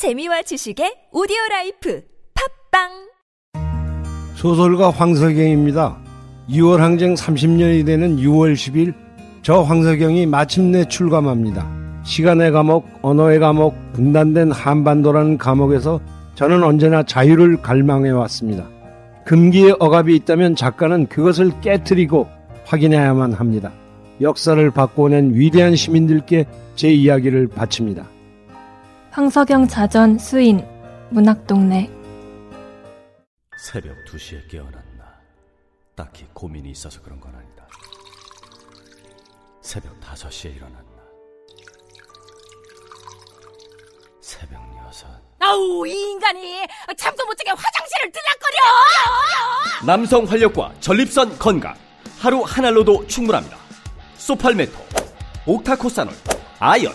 재미와 지식의 오디오 life 팟빵 소설가 황석영입니다. 6월 항쟁 30년이 되는 6월 10일 저 황석영이 마침내 출감합니다. 시간의 감옥, 언어의 감옥, 분단된 한반도라는 감옥에서 저는 언제나 자유를 갈망해 왔습니다. 금기의 억압이 있다면 작가는 그것을 깨뜨리고 확인해야만 합니다. 역사를 바꿔낸 위대한 시민들께 제 이야기를 바칩니다. 황석영 자전 수인 문학동네 새벽 2시에 깨어났나. 딱히 고민이 있어서 그런 건 아니다. 새벽 5시에 일어났나. 새벽 6. 아우 이 인간이 잠도 못 자게 화장실을 들락거려 남성 활력과 전립선 건강. 하루 한 알로도 충분합니다. 소팔메토, 옥타코사놀, 아연,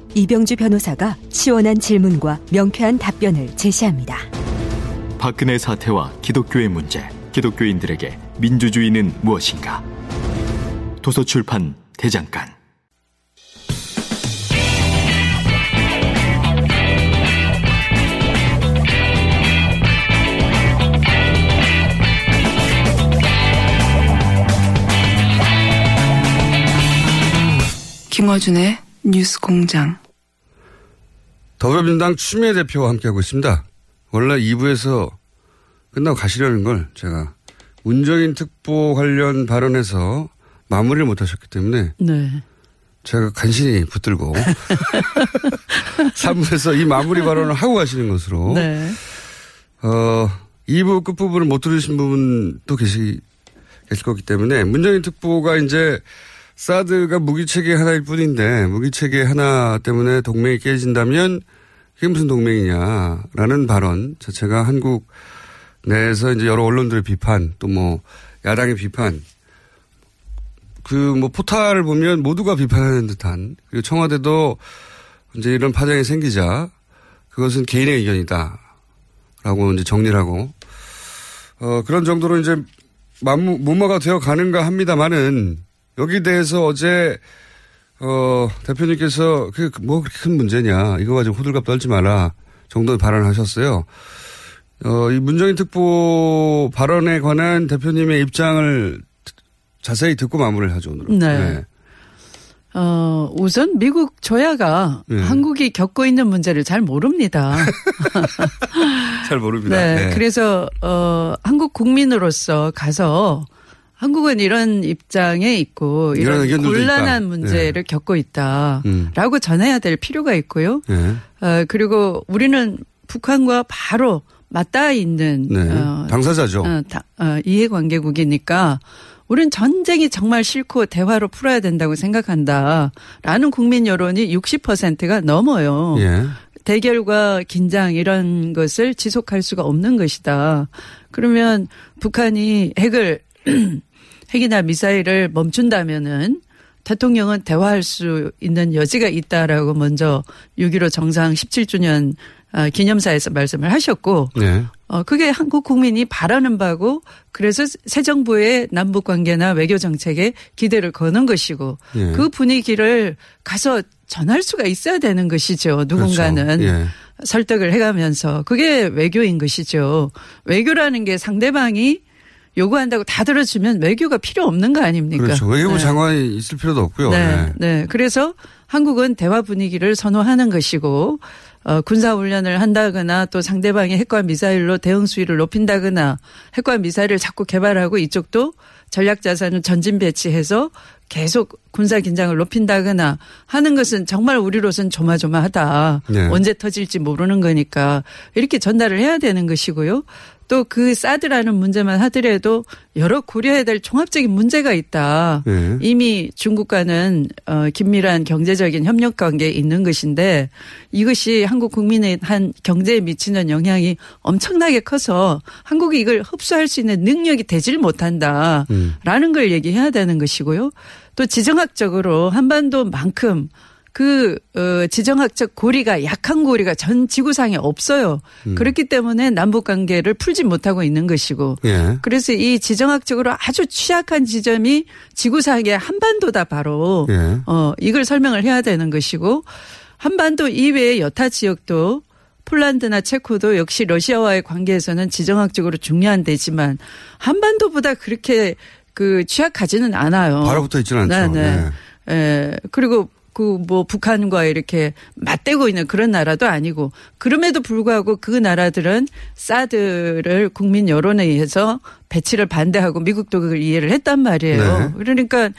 이병주 변호사가 시원한 질문과 명쾌한 답변을 제시합니다. 박근혜 사태와 기독교의 문제 기독교인들에게 민주주의는 무엇인가 도서출판 대장간 김어준의 뉴스 공장. 더불어민주당 추미애 대표와 함께하고 있습니다. 원래 2부에서 끝나고 가시려는 걸 제가 문정인 특보 관련 발언에서 마무리를 못하셨기 때문에 네. 제가 간신히 붙들고 3부에서 이 마무리 발언을 하고 가시는 것으로 네. 어, 2부 끝부분을 못 들으신 부분도 계시, 계실 거기 때문에 문정인 특보가 이제 사드가 무기체계 하나일 뿐인데 무기체계 하나 때문에 동맹이 깨진다면 그게 무슨 동맹이냐라는 발언 자체가 한국 내에서 이제 여러 언론들의 비판 또 뭐 야당의 비판 그 뭐 포탈을 보면 모두가 비판하는 듯한 그리고 청와대도 이제 이런 파장이 생기자 그것은 개인의 의견이다. 라고 이제 정리를 하고, 어, 그런 정도로 이제 만무, 무마가 되어 가는가 합니다만은 여기 대해서 어제, 어, 대표님께서 그게 뭐 그렇게 큰 문제냐. 이거 가지고 호들갑 떨지 마라. 정도의 발언을 하셨어요. 어, 이 문정인 특보 발언에 관한 대표님의 입장을 자세히 듣고 마무리를 하죠, 오늘은. 네. 어, 우선 미국 조야가 네. 한국이 겪고 있는 문제를 잘 모릅니다. 잘 모릅니다. 네. 네. 그래서, 어, 한국 국민으로서 가서 한국은 이런 입장에 있고 이런 이런 곤란한 있다. 문제를 겪고 있다. 음. 라고 전해야 될 필요가 있고요. 네. 어, 그리고 우리는 북한과 바로 맞닿아 있는 네. 어, 당사자죠. 어, 다- 어, 이해관계국이니까 우린 전쟁이 정말 싫고 대화로 풀어야 된다고 생각한다. 라는 국민 여론이 60%가 넘어요. 예. 대결과 긴장 이런 것을 지속할 수가 없는 것이다. 그러면 북한이 핵을 핵이나 미사일을 멈춘다면은 대통령은 대화할 수 있는 여지가 있다라고 먼저 6.15 정상 17주년 아, 기념사에서 말씀을 하셨고 네. 어, 그게 한국 국민이 바라는 바고 그래서 새 정부의 남북 관계나 외교 정책에 기대를 거는 것이고 예. 그 분위기를 가서 전할 수가 있어야 되는 것이죠. 누군가는 그렇죠. 예. 설득을 해가면서 그게 외교인 것이죠. 외교라는 게 상대방이 요구한다고 다 들어주면 외교가 필요 없는 거 아닙니까? 그렇죠. 외교부 네. 장관이 있을 필요도 없고요. 네, 네. 네. 그래서 한국은 대화 분위기를 선호하는 것이고 어, 군사 훈련을 한다거나 또 상대방의 핵과 미사일로 대응 수위를 높인다거나 핵과 미사일을 자꾸 개발하고 이쪽도 전략 자산을 전진 배치해서 계속 군사 긴장을 높인다거나 하는 것은 정말 우리로선 조마조마하다. 네. 언제 터질지 모르는 거니까 이렇게 전달을 해야 되는 것이고요. 또 그 사드라는 문제만 하더라도 여러 고려해야 될 종합적인 문제가 있다. 네. 이미 중국과는 어, 긴밀한 경제적인 협력 관계에 있는 것인데 이것이 한국 국민의 한 경제에 미치는 영향이 엄청나게 커서 한국이 이걸 흡수할 수 있는 능력이 되질 못한다라는 음. 걸 얘기해야 되는 것이고요. 또 지정학적으로 한반도만큼 그 어, 지정학적 고리가 약한 고리가 전 지구상에 없어요. 음. 그렇기 때문에 남북 관계를 풀지 못하고 있는 것이고. 예. 그래서 이 지정학적으로 아주 취약한 지점이 지구상의 한반도다 바로. 예. 어 이걸 설명을 해야 되는 것이고 한반도 이외의 여타 지역도 폴란드나 체코도 역시 러시아와의 관계에서는 지정학적으로 중요한 데지만 한반도보다 그렇게 그 취약하지는 않아요. 바로 붙어 있지는 않죠. 네, 네. 예. 그리고 그 뭐 북한과 이렇게 맞대고 있는 그런 나라도 아니고 그럼에도 불구하고 그 나라들은 사드를 국민 여론에 의해서 배치를 반대하고 미국도 그걸 이해를 했단 말이에요. 네. 그러니까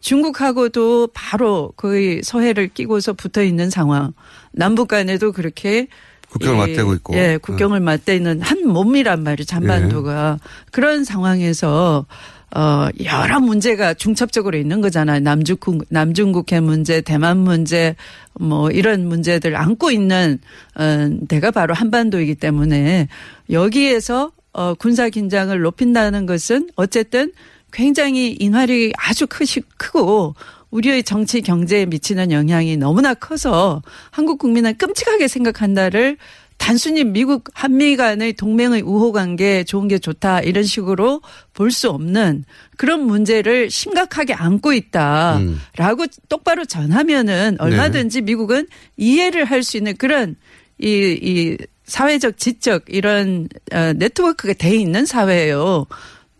중국하고도 바로 거의 서해를 끼고서 붙어 있는 상황. 남북 간에도 그렇게 국경을 맞대고 있고. 네. 예, 국경을 맞대는 한 몸이란 말이에요. 잔반도가. 그런 상황에서 어, 여러 문제가 중첩적으로 있는 거잖아요. 남중국, 남중국해 문제, 대만 문제, 뭐 이런 문제들 안고 있는, 어, 데가 바로 한반도이기 때문에 여기에서 어, 군사 긴장을 높인다는 것은 어쨌든 굉장히 인활이 아주 크시, 크고 우리의 정치 경제에 미치는 영향이 너무나 커서 한국 국민은 끔찍하게 생각한다를 단순히 미국 한미 간의 동맹의 우호 관계 좋은 게 좋다 이런 식으로 볼 수 없는 그런 문제를 심각하게 안고 있다라고 음. 똑바로 전하면은 얼마든지 미국은 이해를 할 수 있는 그런 이, 이 사회적 지적 이런 어, 네트워크가 돼 있는 사회예요.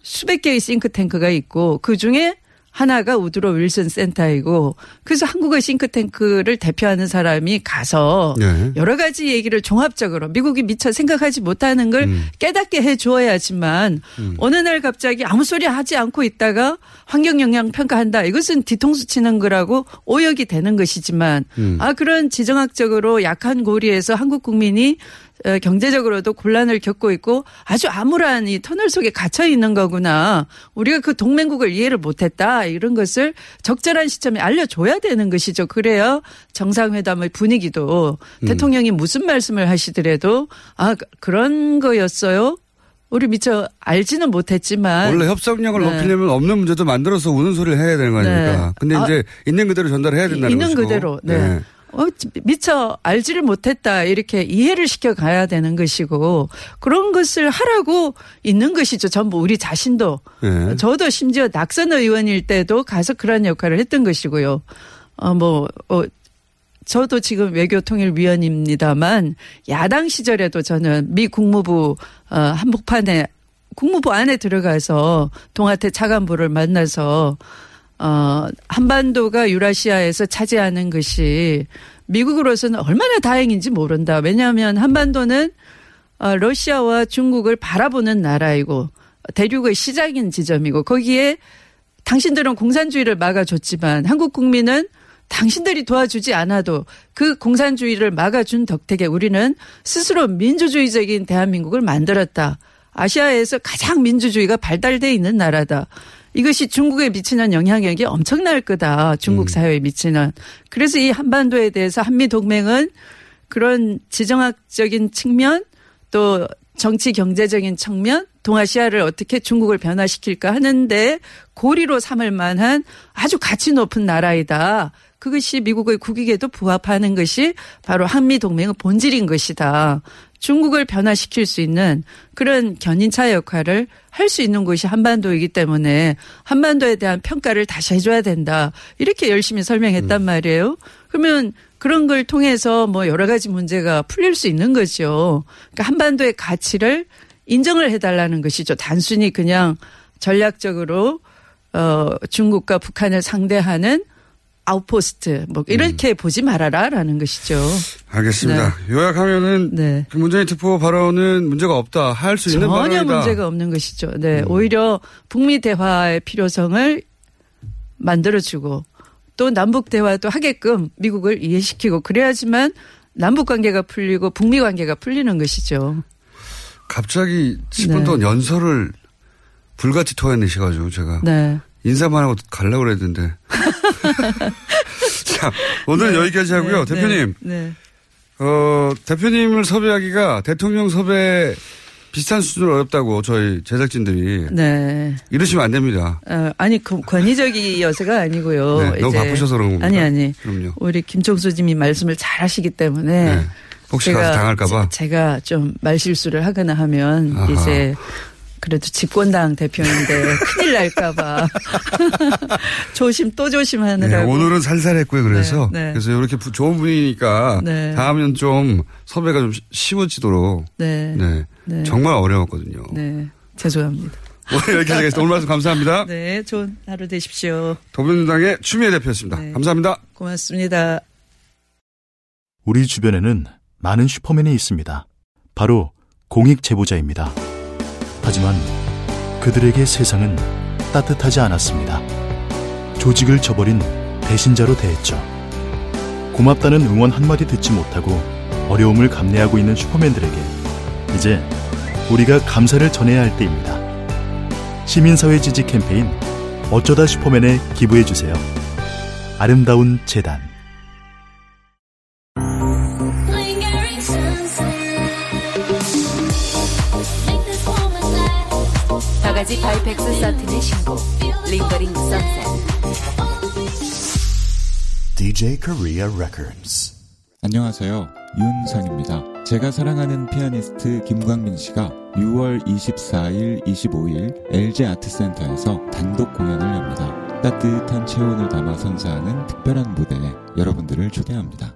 수백 개의 싱크탱크가 있고 그 중에 하나가 우드로 윌슨 센터이고 그래서 한국의 싱크탱크를 대표하는 사람이 가서 네. 여러 가지 얘기를 종합적으로 미국이 미처 생각하지 못하는 걸 음. 깨닫게 해 주어야지만 어느 날 갑자기 아무 소리 하지 않고 있다가 환경 영향 평가한다. 이것은 뒤통수 치는 거라고 오역이 되는 것이지만 음. 아 그런 지정학적으로 약한 고리에서 한국 국민이 어, 경제적으로도 곤란을 겪고 있고 아주 암울한 이 터널 속에 갇혀 있는 거구나. 우리가 그 동맹국을 이해를 못했다. 이런 것을 적절한 시점에 알려줘야 되는 것이죠. 그래야 정상회담의 분위기도 음. 대통령이 무슨 말씀을 하시더라도 아 그런 거였어요. 우리 미처 알지는 못했지만 원래 협상력을 네. 높이려면 없는 문제도 만들어서 우는 소리를 해야 되는 거 아닙니까? 네. 근데 아, 이제 있는 그대로 전달해야 된다는 있는 것이고. 그대로 네. 어, 미처 알지를 못했다 이렇게 이해를 시켜 가야 되는 것이고 그런 것을 하라고 있는 것이죠. 전부 우리 자신도 네. 저도 심지어 낙선 의원일 때도 가서 그런 역할을 했던 것이고요. 어뭐 어, 저도 지금 외교통일위원입니다만 야당 시절에도 저는 미 국무부 어, 한복판에 국무부 안에 들어가서 동아태 차관부를 만나서 어, 한반도가 유라시아에서 차지하는 것이 미국으로서는 얼마나 다행인지 모른다. 왜냐하면 한반도는 어, 러시아와 중국을 바라보는 나라이고 대륙의 시작인 지점이고 거기에 당신들은 공산주의를 막아줬지만 한국 국민은 당신들이 도와주지 않아도 그 공산주의를 막아준 덕택에 우리는 스스로 민주주의적인 대한민국을 만들었다. 아시아에서 가장 민주주의가 발달돼 있는 나라다. 이것이 중국에 미치는 영향력이 엄청날 거다. 중국 사회에 미치는. 그래서 이 한반도에 대해서 한미 동맹은 그런 지정학적인 측면 또 정치 경제적인 측면 동아시아를 어떻게 중국을 변화시킬까 하는데 고리로 삼을 만한 아주 가치 높은 나라이다. 그것이 미국의 국익에도 부합하는 것이 바로 한미 동맹의 본질인 것이다. 중국을 변화시킬 수 있는 그런 견인차 역할을 할 수 있는 곳이 한반도이기 때문에 한반도에 대한 평가를 다시 해줘야 된다. 이렇게 열심히 설명했단 말이에요. 그러면 그런 걸 통해서 뭐 여러 가지 문제가 풀릴 수 있는 거죠. 그러니까 한반도의 가치를 인정을 해달라는 것이죠. 단순히 그냥 전략적으로 어 중국과 북한을 상대하는 아웃포스트 뭐 이렇게 보지 말아라라는 것이죠. 알겠습니다. 요약하면은 네. 문재인 특보 발언은 문제가 없다 할 수 있는 전혀 발언이다. 음. 문제가 없는 것이죠. 네, 오히려 북미 대화의 필요성을 만들어주고 또 남북 대화도 하게끔 미국을 이해시키고 그래야지만 남북 관계가 풀리고 북미 관계가 풀리는 것이죠. 갑자기 10분 네. 동안 연설을 불같이 토해내셔가지고 제가 네. 인사만 하고 가려고 그랬는데. 자, 오늘은 여기까지 하고요. 네, 대표님, 네. 어, 대표님을 섭외하기가 대통령 섭외 비슷한 수준으로 어렵다고 저희 제작진들이 네. 이러시면 안 됩니다. 어, 아니 그 권위적이어서가 아니고요. 네, 너무 바쁘셔서 그런 겁니다. 아니 아니. 그럼요. 우리 김종수 님이 말씀을 잘 하시기 때문에 네. 혹시 가서 당할까봐? 제- 제가 좀 말실수를 하거나 하면 아하. 이제 그래도 집권당 대표인데 큰일 날까봐 조심 또 네, 조심하느라고. 오늘은 살살했고요. 그래서 네, 네. 그래서 이렇게 부- 좋은 분위기니까 네. 다음엔 좀 섭외가 좀 쉬- 쉬워지도록 네. 네. 네. 정말 어려웠거든요. 네. 죄송합니다. 오늘 여기까지 하겠습니다. 오늘 말씀 감사합니다. 네, 좋은 하루 되십시오. 더불어민주당의 추미애 대표였습니다. 네. 감사합니다. 고맙습니다. 우리 주변에는 많은 슈퍼맨이 있습니다. 바로 공익 제보자입니다. 하지만 그들에게 세상은 따뜻하지 않았습니다. 조직을 저버린 배신자로 대했죠. 고맙다는 응원 한마디 듣지 못하고 어려움을 감내하고 있는 슈퍼맨들에게 이제 우리가 감사를 전해야 할 때입니다. 시민사회 지지 캠페인 어쩌다 슈퍼맨에 기부해주세요. 아름다운 재단 바이펙스 서틴의 신곡 Lingering Sunset DJ Korea Records. 안녕하세요. 윤상입니다. 제가 사랑하는 피아니스트 김광민 씨가 6월 24일, 25일 LG 아트센터에서 단독 공연을 엽니다. 따뜻한 체온을 담아 선사하는 특별한 무대에 여러분들을 초대합니다.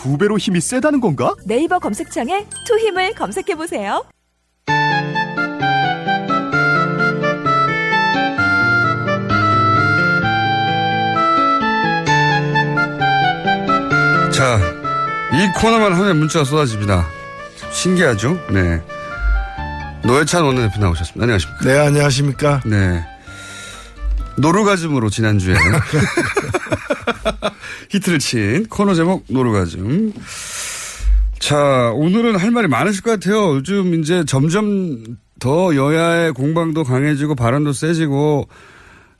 두 배로 힘이 세다는 건가? 네이버 검색창에 투 힘을 검색해 보세요. 자, 이 코너만 하면 문자가 쏟아집니다. 신기하죠? 네. 노회찬 원내대표 나오셨습니다. 안녕하십니까? 네, 안녕하십니까? 네. 노루가즘으로 지난주에 히트를 친 코너 제목 노루가즘. 자, 오늘은 할 말이 많으실 것 같아요. 요즘 이제 점점 더 여야의 공방도 강해지고 발언도 세지고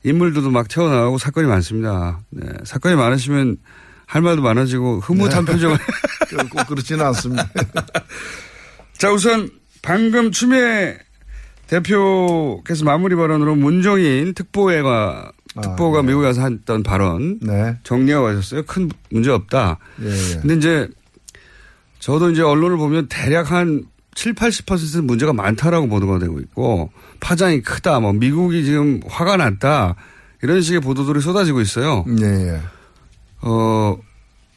인물들도 막 튀어나오고 사건이 많습니다. 네. 사건이 많으시면 할 말도 많아지고 흐뭇한 네. 표정을. 꼭 그렇지는 않습니다. 자, 우선 방금 추미애 대표께서 마무리 발언으로 문종인 특보회가 특보가 미국에 가서 했던 발언 네. 정리하고 가셨어요. 큰 문제 없다. 예, 예. 근데 이제 저도 이제 언론을 보면 대략 한 7, 80%는 문제가 많다라고 보도가 되고 있고 파장이 크다. 뭐 미국이 지금 화가 났다. 이런 식의 보도들이 쏟아지고 있어요. 예, 예. 어,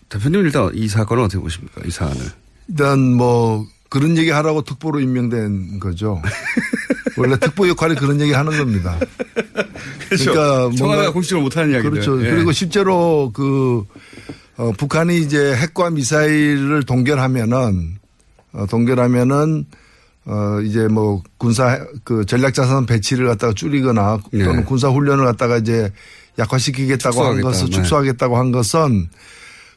대표님 일단 이 사건을 어떻게 보십니까? 이 사안을. 일단 뭐 그런 얘기 하라고 특보로 임명된 거죠. 원래 특보 역할이 그런 얘기 하는 겁니다. 그렇죠. 청와대가 공식을 못하는 이야기들. 그렇죠. 예. 그리고 실제로 그 어, 북한이 이제 핵과 미사일을 동결하면은 어, 동결하면은 어, 이제 뭐 군사 그 전략 자산 배치를 갖다가 줄이거나 네. 또는 군사 훈련을 갖다가 이제 약화시키겠다고 한 축소하겠다. 것은 네. 축소하겠다고 한 것은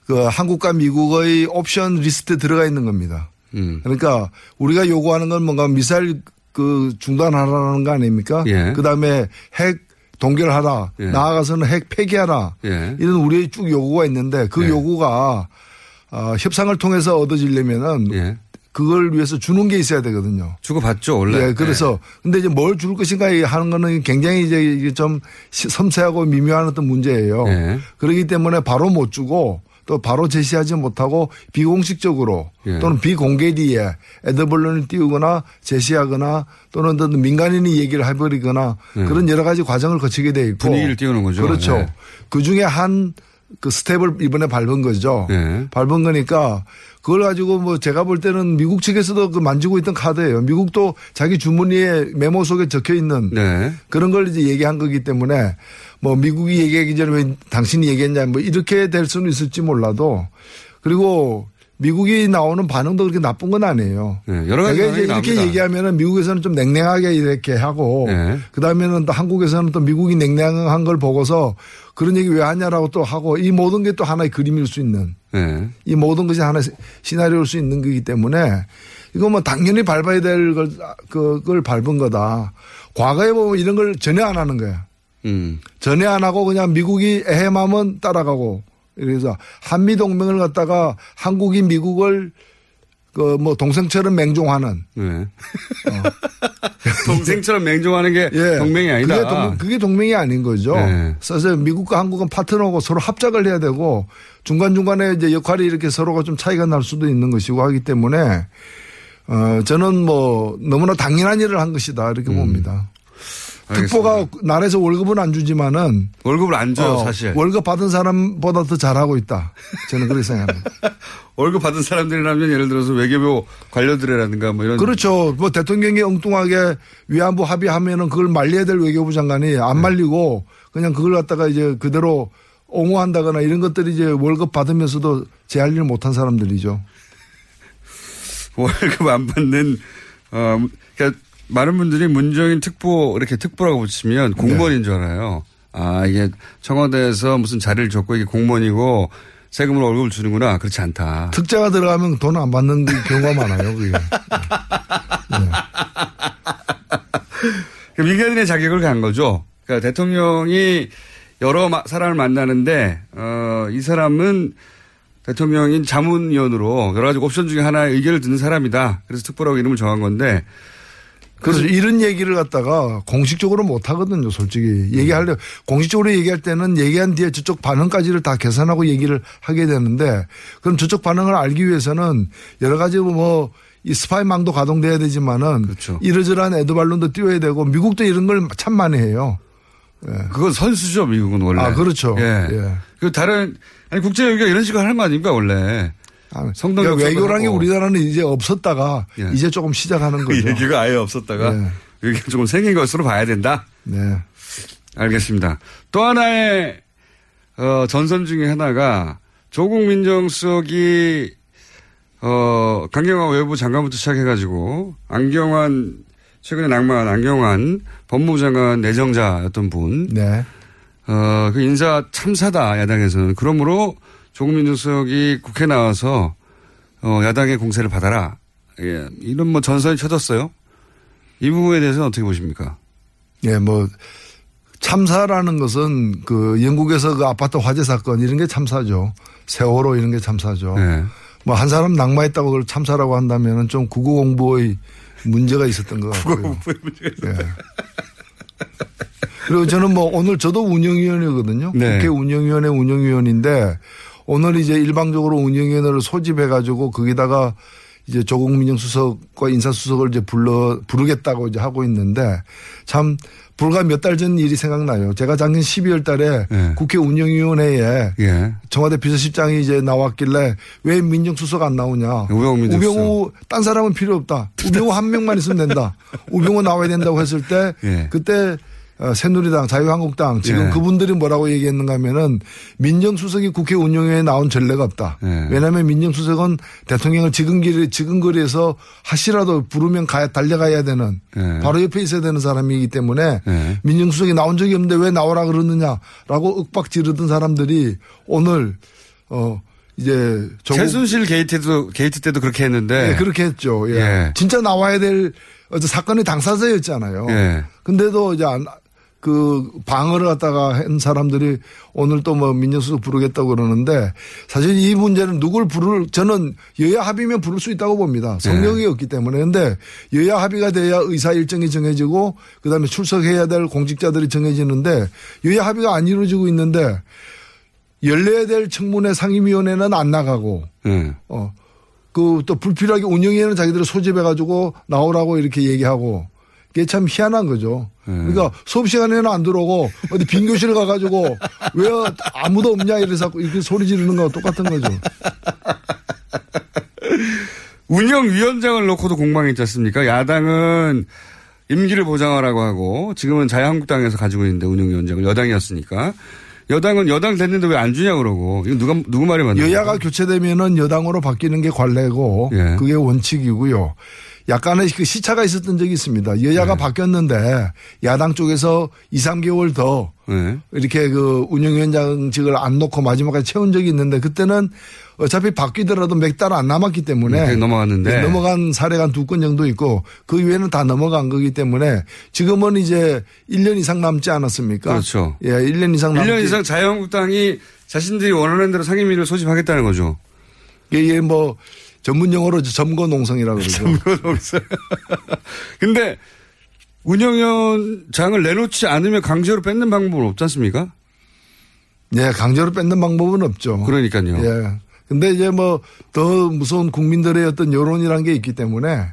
그 한국과 미국의 옵션 리스트에 들어가 있는 겁니다. 음. 그러니까 우리가 요구하는 건 뭔가 미사일 그 중단하라는 거 아닙니까? 예. 그 다음에 핵 동결하라. 예. 나아가서는 핵 폐기하라. 예. 이런 우리의 쭉 요구가 있는데 그 예. 요구가 어, 협상을 통해서 얻어지려면은 예. 그걸 위해서 주는 게 있어야 되거든요. 주고받죠, 원래. 예, 그래서 근데 이제 뭘 줄 것인가 하는 거는 굉장히 이제 좀 시- 섬세하고 미묘한 어떤 문제예요. 예. 그렇기 때문에 바로 못 주고 또 바로 제시하지 못하고 비공식적으로 예. 또는 비공개리에 애드벌론을 띄우거나 제시하거나 또는 어떤 민간인이 얘기를 해버리거나 예. 그런 여러 가지 과정을 거치게 돼 있고 분위기를 띄우는 거죠. 그렇죠. 네. 그 중에 한 그 스텝을 이번에 밟은 거죠. 네. 밟은 거니까 그걸 가지고 뭐 제가 볼 때는 미국 측에서도 그 만지고 있던 카드예요. 미국도 자기 주머니에 메모 속에 적혀 있는 네. 그런 걸 이제 얘기한 거기 때문에 뭐 미국이 얘기하기 전에 왜 당신이 얘기했냐 뭐 이렇게 될 수는 있을지 몰라도 그리고 미국이 나오는 반응도 그렇게 나쁜 건 아니에요. 네, 여러 가지 내가 이제 이렇게 나옵니다. 얘기하면은 미국에서는 좀 냉랭하게 이렇게 하고 네. 그 다음에는 또 한국에서는 또 미국이 냉랭한 걸 보고서 그런 얘기 왜 하냐라고 또 하고 이 모든 게 또 하나의 그림일 수 있는 네. 이 모든 것이 하나의 시나리오일 수 있는 거기 때문에 이거 뭐 당연히 밟아야 될 걸, 그걸 밟은 거다. 과거에 보면 이런 걸 전혀 안 하는 거야. 음. 전혀 안 하고 그냥 미국이 에헤마면 따라가고 그래서 한미 동맹을 갖다가 한국이 미국을 그 뭐 동생처럼 맹종하는 네. 동생처럼 맹종하는 게 동맹이 아니다. 예. 그게, 동, 그게 동맹이 아닌 거죠. 네. 그래서 미국과 한국은 파트너고 서로 합작을 해야 되고 중간 중간에 이제 역할이 이렇게 서로가 좀 차이가 날 수도 있는 것이고 하기 때문에 어, 저는 뭐 너무나 당연한 일을 한 것이다 이렇게 음. 봅니다. 특보가 나라에서 월급은 안 주지만은 월급을 안 줘요, 어, 사실. 월급 받은 사람보다 더 잘하고 있다. 저는 그렇게 생각합니다. 월급 받은 사람들이라면 예를 들어서 외교부 관료들이라든가 뭐 이런. 그렇죠. 뭐 대통령이 엉뚱하게 위안부 합의하면은 그걸 말려야 될 외교부 장관이 네. 안 말리고 그냥 그걸 갖다가 이제 그대로 옹호한다거나 이런 것들이 이제 월급 받으면서도 제 할일 못한 사람들이죠. 월급 안 받는 어 그러니까 많은 분들이 문정인 특보 이렇게 특보라고 붙이면 공무원인 줄 알아요. 아 이게 청와대에서 무슨 자리를 줬고 이게 공무원이고 세금으로 월급을 주는구나 그렇지 않다. 특자가 들어가면 돈 안 받는 그 경우가 많아요. 그게. 그 민간인의 자격을 간 거죠. 그러니까 대통령이 여러 마- 사람을 만나는데 어, 이 사람은 대통령인 자문위원으로 여러 가지 옵션 중에 하나의 의견을 듣는 사람이다. 그래서 특보라고 이름을 정한 건데 그래서 이런 얘기를 갖다가 공식적으로 못 하거든요, 솔직히. 얘기하려, 공식적으로 얘기할 때는 얘기한 뒤에 저쪽 반응까지를 다 계산하고 얘기를 하게 되는데 그럼 저쪽 반응을 알기 위해서는 여러 가지 뭐 이 스파이망도 가동돼야 되지만은 이러저러한 에드발론도 띄워야 되고 미국도 이런 걸 참 많이 해요. 그건 선수죠, 미국은 원래. 아, 그렇죠. 예. 예. 그 다른 아니 국제 외교가 이런 식으로 하는 거 아닙니까 원래? 성동 그러니까 역사도 외교라는 게. 우리나라는 이제 없었다가 예. 이제 조금 시작하는 그 거죠. 얘기가 아예 없었다가 네. 여기가 조금 생긴 것으로 봐야 된다. 네. 알겠습니다. 또 하나의 어, 전선 중에 하나가 조국 민정수석이 어, 강경화 외부 장관부터 시작해가지고 안경환 최근에 낙마한 안경환 법무부 장관 내정자였던 분. 네. 어, 그 인사 참사다 야당에서는 그러므로 조국 민정수석이 국회 나와서 어, 야당의 공세를 받아라. 예, 이런 뭐 전선이 쳐졌어요. 이 부분에 대해서는 어떻게 보십니까? 예, 뭐 참사라는 것은 그 영국에서 그 아파트 화재 사건 이런 게 참사죠. 세월호 이런 게 참사죠. 네. 뭐한 사람 낙마했다고 그걸 참사라고 한다면은 좀 국어 공부의 문제가 있었던 것 같고요. 국어 공부의 문제가 예. 그리고 저는 뭐 오늘 저도 운영위원이거든요. 네. 국회 운영위원회 운영위원인데 오늘 이제 일방적으로 운영위원회를 소집해 가지고 거기다가 이제 조국 민정수석과 인사수석을 이제 불러 부르겠다고 이제 하고 있는데 참 불과 몇 달 전 일이 생각나요. 제가 작년 12월 달에 국회 운영위원회에 예. 청와대 비서실장이 이제 나왔길래 왜 민정수석 안 나오냐. 우병우. 우병우 딴 사람은 필요 없다. 우병우 한 명만 있으면 된다. 우병우 나와야 된다고 했을 때 예. 그때 어, 새누리당, 자유한국당 지금 예. 그분들이 뭐라고 얘기했는가 하면은 민정수석이 국회 운영회에 나온 전례가 없다. 예. 왜냐하면 민정수석은 대통령을 지근거리, 지근거리에서 하시라도 부르면 가야, 달려가야 되는 예. 바로 옆에 있어야 되는 사람이기 때문에 예. 민정수석이 나온 적이 없는데 왜 나오라 그러느냐라고 윽박 지르던 사람들이 오늘 어 이제 최순실 게이트도 게이트 때도 그렇게 했는데 예, 그렇게 했죠. 예. 예. 진짜 나와야 될 어제 사건의 당사자였잖아요. 예. 근데도 이제 안, 그 방어를 갖다가 한 사람들이 오늘 또 뭐 민정수석 부르겠다고 그러는데 사실 이 문제는 누굴 부를 저는 여야 합의면 부를 수 있다고 봅니다. 성명이 예. 없기 때문에. 근데 여야 합의가 돼야 의사 일정이 정해지고 그다음에 출석해야 될 공직자들이 정해지는데 여야 합의가 안 이루어지고 있는데 열려야 될 청문회 상임위원회는 안 나가고 예. 어, 그 또 불필요하게 운영위원회는 자기들을 소집해 가지고 나오라고 이렇게 얘기하고 이게 참 희한한 거죠. 그러니까 수업 시간에는 안 들어오고 어디 빈 교실 가가지고 왜 아무도 없냐 이래서 이렇게 소리 지르는 거와 똑같은 거죠. 운영위원장을 놓고도 공방이 있지 않습니까? 야당은 임기를 보장하라고 하고 지금은 자유한국당에서 가지고 있는데 운영위원장을 여당이었으니까 여당은 여당 됐는데 왜 안 주냐 그러고 이거 누가 누구 말이 맞나요? 여야가 교체되면은 여당으로 바뀌는 게 관례고 예. 그게 원칙이고요. 약간의 그 시차가 있었던 적이 있습니다. 여야가 네. 바뀌었는데 야당 쪽에서 2, 3개월 더 네. 이렇게 그 운영위원장직을 안 놓고 마지막까지 채운 적이 있는데 그때는 어차피 바뀌더라도 몇 달 안 남았기 때문에 네, 넘어갔는데. 네, 넘어간 사례가 한두건 정도 있고 그 이외에는 다 넘어간 거기 때문에 지금은 이제 1년 이상 남지 않았습니까? 그렇죠. 예, 1년 이상 남지 1년 이상 자유한국당이 자신들이 원하는 대로 상임위를 소집하겠다는 거죠. 이게 뭐 전문 용어로 점거 농성이라고 그러죠. 점거 농성. 근데 운영위원장을 내놓지 않으면 강제로 뺏는 방법은 없지 않습니까? 네, 강제로 뺏는 방법은 없죠. 그러니까요. 예. 근데 이제 뭐 더 무서운 국민들의 어떤 여론이란 게 있기 때문에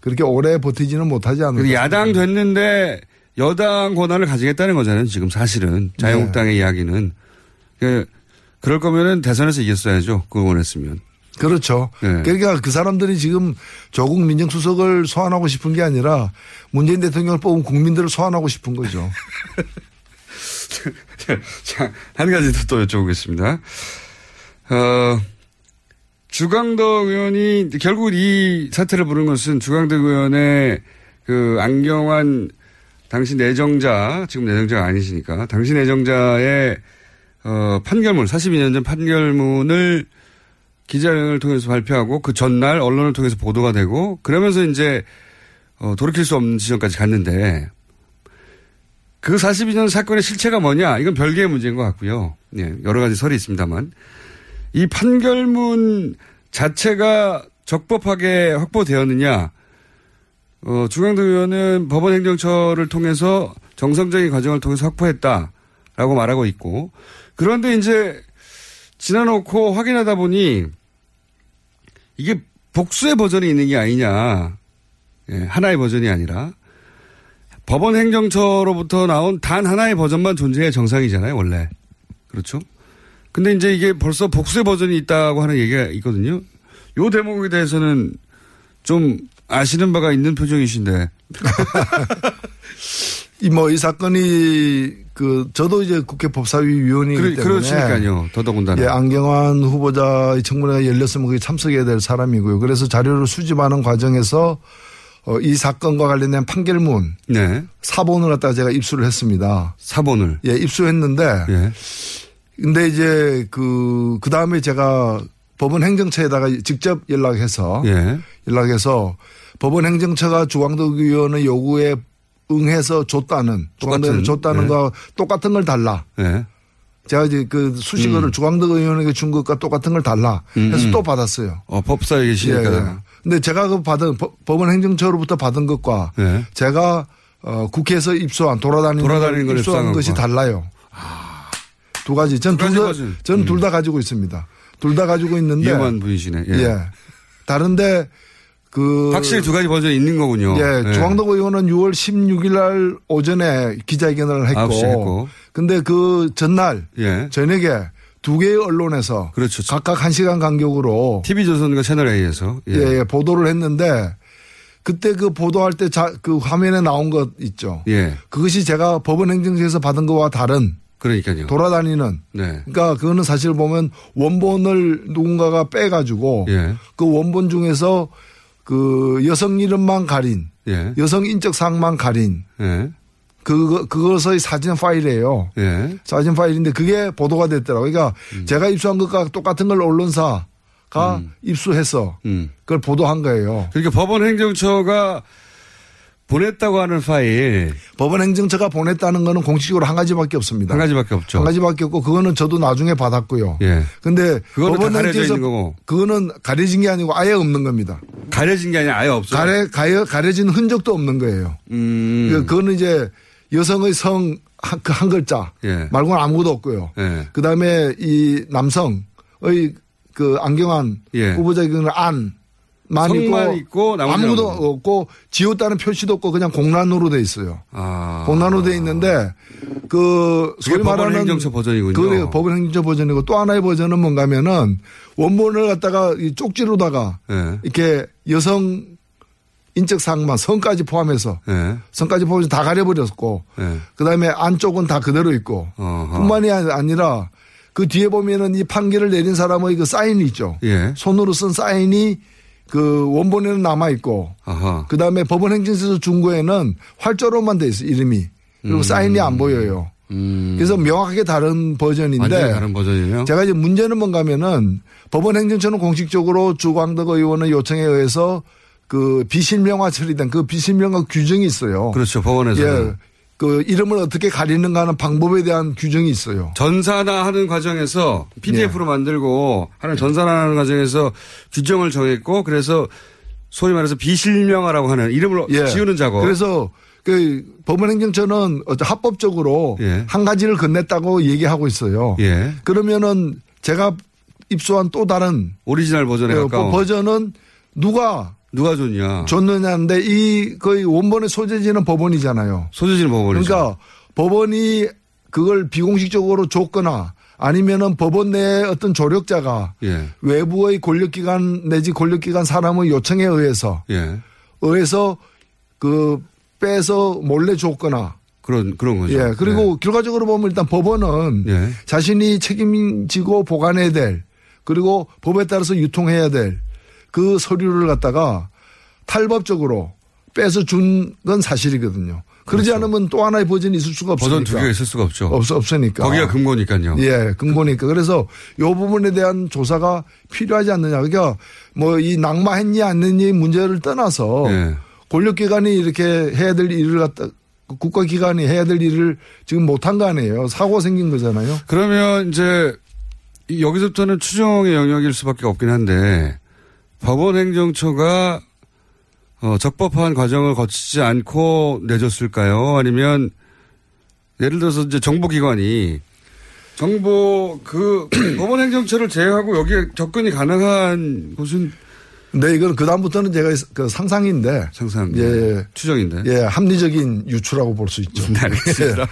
그렇게 오래 버티지는 못하지 않을까. 야당 됐는데 여당 권한을 가지겠다는 거잖아요. 지금 사실은 자유한국당의 이야기는 그 그럴 거면은 대선에서 이겼어야죠. 그거 원했으면. 그렇죠. 네. 그러니까 그 사람들이 지금 조국 민정수석을 소환하고 싶은 게 아니라 문재인 대통령을 뽑은 국민들을 소환하고 싶은 거죠. 자, 한 가지 더 또 여쭤보겠습니다. 어, 주강덕 의원이 결국 이 사태를 부른 것은 주강덕 의원의 그 안경환 당시 내정자, 지금 내정자가 아니시니까 당시 내정자의 어, 판결문, 42년 전 판결문을 기자회견을 통해서 발표하고 그 전날 언론을 통해서 보도가 되고 그러면서 이제 어, 돌이킬 수 없는 지점까지 갔는데 그 42년 사건의 실체가 뭐냐? 이건 별개의 문제인 것 같고요. 예, 여러 가지 설이 있습니다만. 이 판결문 자체가 적법하게 확보되었느냐? 어, 중앙도 의원은 법원 행정처를 통해서 정상적인 과정을 통해서 확보했다라고 말하고 있고. 그런데 이제 지나놓고 확인하다 보니 이게 복수의 버전이 있는 게 아니냐. 예, 하나의 버전이 아니라 법원 행정처로부터 나온 단 하나의 버전만 존재해 정상이잖아요, 원래. 그렇죠? 근데 이제 이게 벌써 복수의 버전이 있다고 하는 얘기가 있거든요. 요 대목에 대해서는 좀 아시는 바가 있는 표정이신데. 이뭐이 사건이 그 저도 이제 국회 법사위 위원이기 그러, 때문에 그렇으니까요. 더더군다나. 예, 안경환 후보자의 청문회가 열렸으면 거기 참석해야 될 사람이고요. 그래서 자료를 수집하는 과정에서 어, 이 사건과 관련된 판결문 네. 사본을 갖다가 제가 입수를 했습니다. 사본을. 예, 입수했는데 예. 근데 이제 그, 그 다음에 제가 법원 행정처에다가 직접 연락해서 예. 연락해서 법원 행정처가 주광덕 의원의 요구에 응해서 줬다는 주광덕 줬다는 예. 거 똑같은 걸 달라. 예. 제가 이제 그 수식어를 음. 주광덕 의원에게 준 것과 똑같은 걸 달라 해서 음, 음. 또 받았어요. 어, 법사에 계시니까. 예, 예. 근데 제가 그 받은 법- 법원 행정처로부터 받은 것과 예. 제가 어, 국회에서 입수한 돌아다니는, 돌아다니는 걸 입수한 것이 것과. 달라요. 두 가지. 전 둘 다. 저는 둘다 가지고 있습니다. 둘 다 가지고 있는데. 위험한 분이시네. 예. 예. 다른데 그 확실히 두 가지 버전이 있는 거군요. 예, 주광덕 의원은 6월 16일 날 오전에 기자회견을 했고, 9시에 했고. 근데 그 전날 예. 저녁에 두 개의 언론에서 그렇죠. 각각 한 시간 간격으로 TV조선과 채널 A에서. 예. 예, 보도를 했는데 그때 그 보도할 때 그 화면에 나온 것 있죠. 예. 그것이 제가 법원 행정처에서 받은 것과 다른 그러니까요. 돌아다니는 네. 그러니까 그거는 사실 보면 원본을 누군가가 빼가지고 예. 그 원본 중에서 그 여성 이름만 가린 예. 여성 인적 사항만 가린 예. 그거 그것의 사진 파일이에요. 예. 사진 파일인데 그게 보도가 됐더라고요. 그러니까 음. 제가 입수한 것과 똑같은 걸 언론사가 입수해서 음. 그걸 보도한 거예요. 그러니까 법원 행정처가 보냈다고 하는 파일 법원 행정처가 보냈다는 거는 공식적으로 한 가지밖에 없습니다. 한 가지밖에 없죠. 한 가지밖에 없고 그거는 저도 나중에 받았고요. 예. 근데 법원 거고. 그거는 가려진 게 아니고 아예 없는 겁니다. 가려진 게 아니라 아예 없어요. 가려, 가려, 가려진 흔적도 없는 거예요. 음. 그- 그거는 이제 여성의 성, 한, 그한 글자. 예. 말고는 아무것도 없고요. 예. 그 다음에 이 남성의 그 안경환 예. 후보자 경우는 안, 만 있고, 있고 아무도. 없고 지웠다는 표시도 없고 그냥 공란으로 돼 있어요. 아. 공란으로 돼 있는데 그 소위 법원 말하는 행정처 버전이군요. 그래 법원 행정처 버전이고 또 하나의 버전은 뭔가면은 원본을 갖다가 이 쪽지로다가 예. 이렇게 여성 인적 사항만 성까지 포함해서 예. 성까지 포함해서 다 가려버렸고 예. 그다음에 안쪽은 다 그대로 있고 어허. 뿐만이 아니라 그 뒤에 보면은 이 판결을 내린 사람의 그 사인이 있죠. 예. 손으로 쓴 사인이 그 원본에는 남아 있고. 그 다음에 법원 행정처에서 준 거에는 활자로만 돼 있어 요 이름이 그리고 음. 사인이 안 보여요. 그래서 명확하게 다른 버전인데 다른 버전이에요. 제가 이제 문제는 뭔가면은 법원 행정처는 공식적으로 주광덕 의원의 요청에 의해서 그 비실명화 처리된 그 비실명화 규정이 있어요. 그렇죠. 법원에서. 예. 그 이름을 어떻게 가리는가 하는 방법에 대한 규정이 있어요. 전산화 하는 과정에서 예. PDF로 만들고 하는 전산화하는 과정에서 규정을 정했고 그래서 소위 말해서 비실명화라고 하는 이름을 예. 지우는 작업. 그래서 그 법원 행정처는 어떤 합법적으로 예. 한 가지를 건넸다고 얘기하고 있어요. 예. 그러면은 제가 입수한 또 다른 오리지널 버전에 어, 가까운. 버전은 누가 누가 줬냐. 줬느냐인데 이 거의 원본의 소재지는 법원이잖아요. 소재지는 법원이죠. 그러니까 법원이 그걸 비공식적으로 줬거나 아니면은 법원 내에 어떤 조력자가 예. 외부의 권력기관 내지 권력기관 사람의 요청에 의해서 예. 의해서 그 빼서 몰래 줬거나 그런 그런 거죠. 예 그리고 결과적으로 보면 일단 법원은 예. 자신이 책임지고 보관해야 될 그리고 법에 따라서 유통해야 될 그 서류를 갖다가 탈법적으로 빼서 준 건 사실이거든요. 그러지 않으면 또 하나의 버전이 있을 수가 없으니까. 그렇죠. 버전 두 개가 있을 수가 없죠. 없, 없으니까. 거기가 근거니까요. 예, 근거니까. 그래서 요 부분에 대한 조사가 필요하지 않느냐. 그러니까 뭐 이 낙마했니 않느니 문제를 떠나서 예. 권력기관이 이렇게 해야 될 일을 갖다 국가기관이 해야 될 일을 지금 못한 거 아니에요. 사고가 생긴 거잖아요. 그러면 이제 이 여기서부터는 추정의 영역일 수밖에 없긴 한데 법원 행정처가 어, 적법한 과정을 거치지 않고 내줬을까요? 아니면 예를 들어서 이제 정보기관이 정보 그 법원 행정처를 제외하고 여기에 접근이 가능한 곳은 네, 이건 그다음부터는 제가 그 상상인데. 상상. 예. 추정인데. 예, 합리적인 유추라고 볼 수 있죠. 네, 알겠습니다.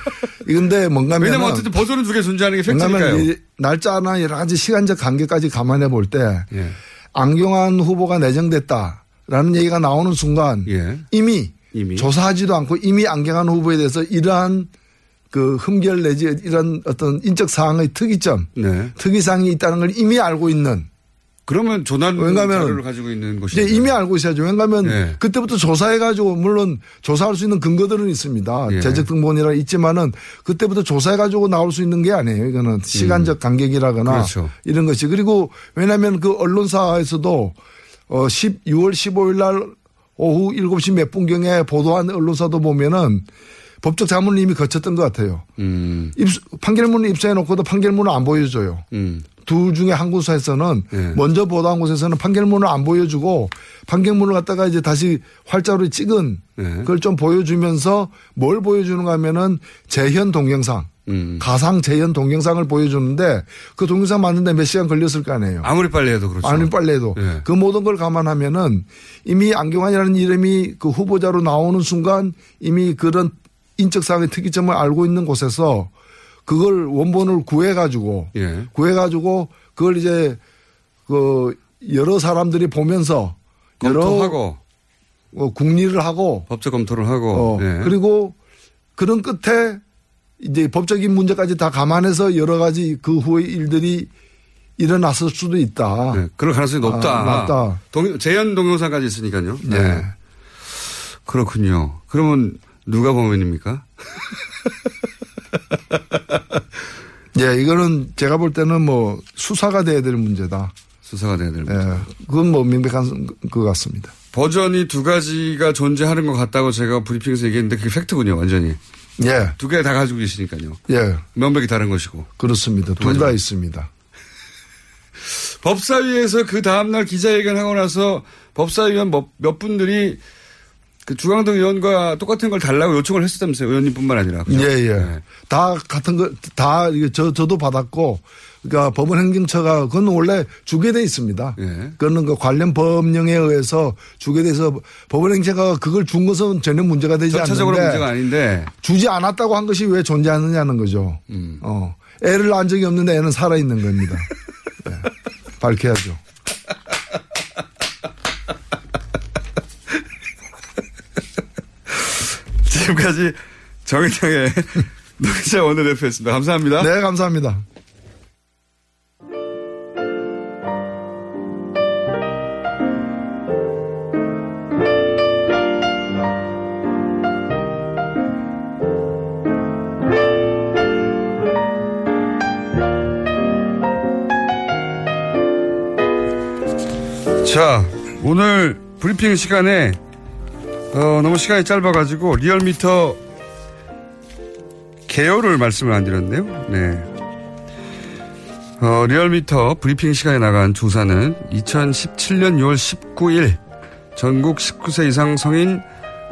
예. 근데 뭔가 면. 왜냐면 어쨌든 버전은 두 개 존재하는 게 팩트니까요. 이 날짜나 여러 가지 시간적 관계까지 감안해 볼 때. 예. 안경환 후보가 내정됐다라는 얘기가 나오는 순간. 예. 이미, 이미. 조사하지도 않고 이미 안경환 후보에 대해서 이러한 그 흠결 내지 이런 어떤 인적 사항의 특이점, 네. 특이사항이 있다는 걸 이미 알고 있는 그러면 조난 자료를 가지고 있는 것이 이미 알고 있어야죠. 왜냐하면 네. 그때부터 조사해 가지고 물론 조사할 수 있는 근거들은 있습니다. 예. 재적 등본이라 있지만은 그때부터 조사해 가지고 나올 수 있는 게 아니에요. 이거는 시간적 간격이라거나 음. 그렇죠. 이런 것이 그리고 왜냐하면 그 언론사에서도 어 10, 6월 15일 날 오후 7시 몇 분경에 보도한 언론사도 보면은 법적 자문을 이미 거쳤던 것 같아요. 음. 입수, 판결문을 입수해 놓고도 판결문을 안 보여줘요. 음. 둘 중에 한 곳에서는 네. 먼저 보도한 곳에서는 판결문을 안 보여주고 판결문을 갖다가 이제 다시 활자로 찍은 네. 그걸 좀 보여주면서 뭘 보여주는가 하면은 재현 동영상. 음. 가상 재현 동영상을 보여주는데 그 동영상 만드는데 몇 시간 걸렸을 거 아니에요. 아무리 빨리 해도 그렇죠. 아니 빨리 해도 예. 그 모든 걸 감안하면은 이미 안경환이라는 이름이 그 후보자로 나오는 순간 이미 그런 인적사항의 특이점을 알고 있는 곳에서 그걸 원본을 구해가지고 예. 구해가지고 그걸 이제 그 여러 사람들이 보면서 검토하고 어, 국리를 하고 법적 검토를 하고 어, 예. 그리고 그런 끝에 이제 법적인 문제까지 다 감안해서 여러 가지 그 후의 일들이 일어났을 수도 있다. 네, 그럴 가능성이 높다. 아, 낮다. 동, 재현 동영상까지 있으니까요. 네. 그렇군요. 그러면 누가 범인입니까? 예, 이거는 제가 볼 때는 뭐 수사가 돼야 될 문제다. 수사가 돼야 될 문제. 예, 그건 뭐 명백한 것 같습니다. 버전이 두 가지가 존재하는 것 같다고 제가 브리핑에서 얘기했는데 그게 팩트군요, 완전히. 예, 두 개 다 가지고 계시니까요. 예, 명백히 다른 것이고. 그렇습니다. 둘 다 있습니다. 법사위에서 그 다음날 기자회견하고 나서 법사위원 몇, 몇 분들이 그 주광덕 의원과 똑같은 걸 달라고 요청을 했었다면서요. 의원님뿐만 아니라. 그죠? 예, 예. 다 같은 거, 다, 저, 저도 받았고, 그러니까 법원 행정처가 그건 원래 주게 돼 있습니다. 예. 그거는 그 관련 법령에 의해서 주게 돼서 법원 행정처가 그걸 준 것은 전혀 문제가 되지. 전체적으로 문제가 아닌데. 주지 않았다고 한 것이 왜 존재하느냐는 거죠. 음. 어. 애를 낳은 적이 없는데 애는 살아 있는 겁니다. 네. 밝혀야죠. 지금까지 정의당의 노기자 원내대표였습니다. 감사합니다. 네, 감사합니다. 자, 오늘 브리핑 시간에 어, 너무 시간이 짧아가지고 리얼미터 개요를 말씀을 안 드렸네요. 네. 어, 리얼미터 브리핑 시간에 나간 조사는 2017년 6월 19일 전국 19세 이상 성인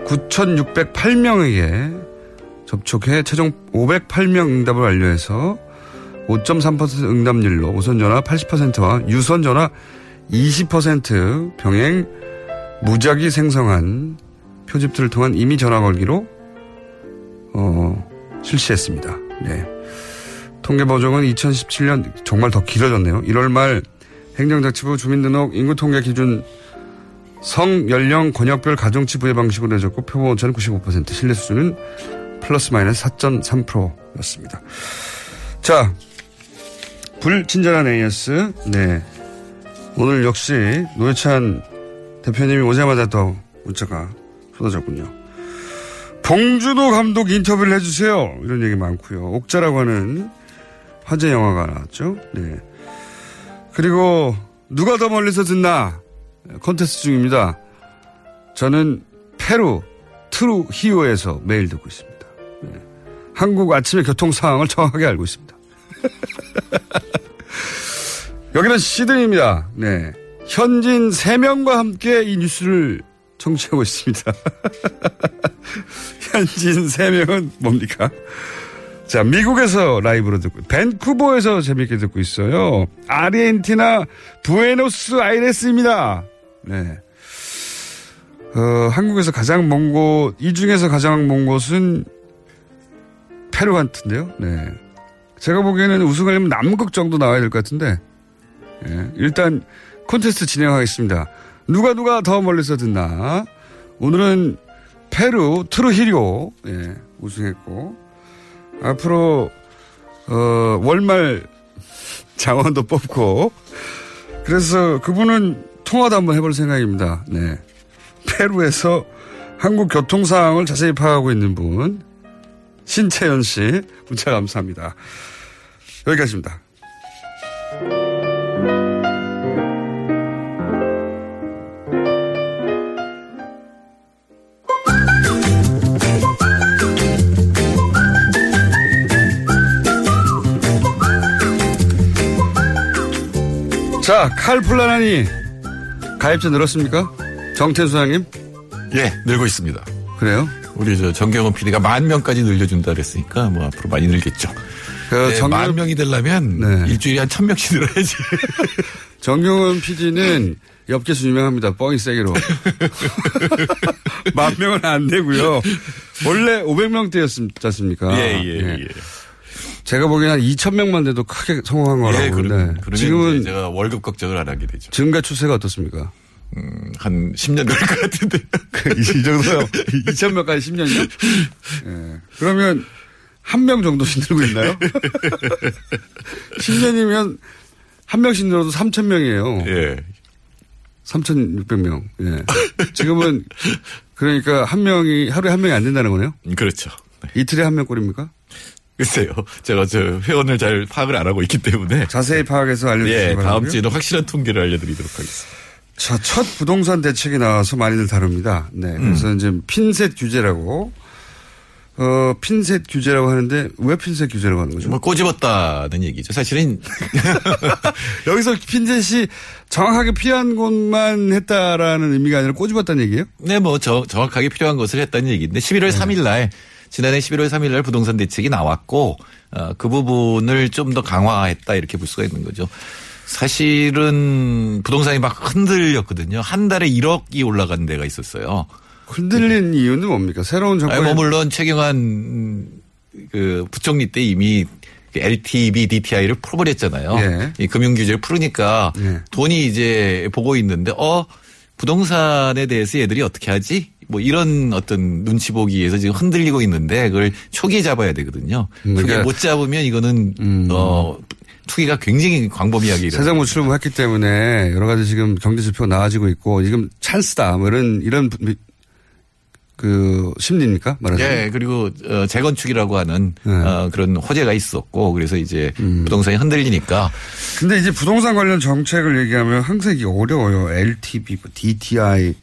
9,608명에게 접촉해 최종 508명 응답을 완료해서 5.3% 응답률로 무선전화 80%와 유선전화 20% 병행 무작위 생성한 표집들을 통한 임의 전화 걸기로 어, 실시했습니다. 네. 통계 보정은 2017년 정말 더 길어졌네요. 1월 말 행정자치부 주민등록 인구통계 기준 성, 연령, 권역별 가정치 부의 방식으로 내줬고 표본 오차는 95% 신뢰 수준은 플러스 마이너스 4.3%였습니다. 자, 불친절한 AS. 네. 오늘 역시 노회찬 대표님이 오자마자 또 문자가 쏟아졌군요. 봉준호 감독 인터뷰를 해주세요. 이런 얘기 많고요. 옥자라고 하는 화제 영화가 나왔죠. 네. 그리고 누가 더 멀리서 듣나 컨테스트 중입니다. 저는 페루 트루히요에서 매일 듣고 있습니다. 네. 한국 아침의 교통 상황을 정확하게 알고 있습니다. 여기는 시드니입니다. 네. 현진 3명과 함께 이 뉴스를 청취하고 있습니다. 현진 3명은 뭡니까? 자, 미국에서 라이브로 듣고, 밴쿠버에서 재밌게 듣고 있어요. 아르헨티나 부에노스 아이레스입니다. 네. 어, 한국에서 가장 먼 곳, 이 중에서 가장 먼 곳은 페루 같은데요. 네. 제가 보기에는 우승하려면 남극 정도 나와야 될 것 같은데, 예, 일단 콘테스트 진행하겠습니다. 누가 누가 더 멀리서 듣나? 오늘은 페루 트루히요 예, 우승했고 앞으로 어, 월말 장원도 뽑고 그래서 그분은 통화도 한번 해볼 생각입니다. 네. 페루에서 한국 교통 상황을 자세히 파악하고 있는 분 신채연 씨 문자 감사합니다. 여기까지입니다. 자, 칼플라나니 가입자 늘었습니까? 정태수 사장님? 예, 늘고 있습니다. 그래요? 우리 저 정경원 PD가 만 명까지 늘려준다 그랬으니까 뭐 앞으로 많이 늘겠죠. 그 네, 정경- 만 명이 되려면 일주일에 한 천 명씩 늘어야지. 정경원 PD는 엽기수 유명합니다. 뻥이 세기로. 만 명은 안 되고요. 원래 500명대였지 않습니까? 예, 예, 예. 제가 보기에는 한 2,000명만 돼도 크게 성공한 거라고 예, 그러면 지금은 제가 월급 걱정을 안 하게 되죠. 증가 추세가 어떻습니까? 음, 한 10년 될 것 같은데. 이 정도요? 2,000명까지 10년이요? 예. 그러면 한 명 정도씩 늘고 있나요? 10년이면 한 명씩 늘어도 3,000명이에요. 예. 3,600명. 예. 지금은 그러니까 한 명이 하루에 한 명이 안 된다는 거네요? 그렇죠. 이틀에 한 명 꼴입니까? 글쎄요. 제가 저 회원을 잘 파악을 안 하고 있기 때문에. 자세히 파악해서 알려주시기 예, 다음. 주에는 확실한 통계를 알려드리도록 하겠습니다. 자, 첫 부동산 대책이 나와서 많이들 다룹니다. 네. 그래서 이제 핀셋 규제라고, 어, 핀셋 규제라고 하는데 왜 핀셋 규제라고 하는 거죠? 뭐 꼬집었다는 얘기죠. 사실은 여기서 핀셋이 정확하게 필요한 곳만 했다라는 의미가 아니라 꼬집었다는 얘기예요? 네, 뭐 저, 정확하게 필요한 것을 했다는 얘기인데 11월 3일 날 지난해 11월 3일 날 부동산 대책이 나왔고 어, 그 부분을 좀 더 강화했다 이렇게 볼 수가 있는 거죠. 사실은 부동산이 막 흔들렸거든요. 한 달에 1억이 올라간 데가 있었어요. 흔들린 이유는 뭡니까? 새로운 정권. 뭐 물론 최경환 그 부총리 때 이미 그 LTV, DTI를 풀어버렸잖아요. 예. 이 금융 규제를 풀으니까 예. 돈이 이제 보고 있는데 어 부동산에 대해서 얘들이 어떻게 하지? 뭐 이런 어떤 눈치 보기에서 지금 흔들리고 있는데 그걸 초기에 잡아야 되거든요. 초기에 그러니까 못 잡으면 이거는 어 투기가 굉장히 광범위하게. 세정 무출을 했기 때문에 여러 가지 지금 경제 지표가 나아지고 있고 지금 찬스다 뭐 이런 이런 그 심리입니까 말하자면? 예, 그리고 어, 재건축이라고 하는 네. 어, 그런 호재가 있었고 그래서 이제 음. 부동산이 흔들리니까 근데 이제 부동산 관련 정책을 얘기하면 항상 이게 어려워요. LTV, 뭐 DTI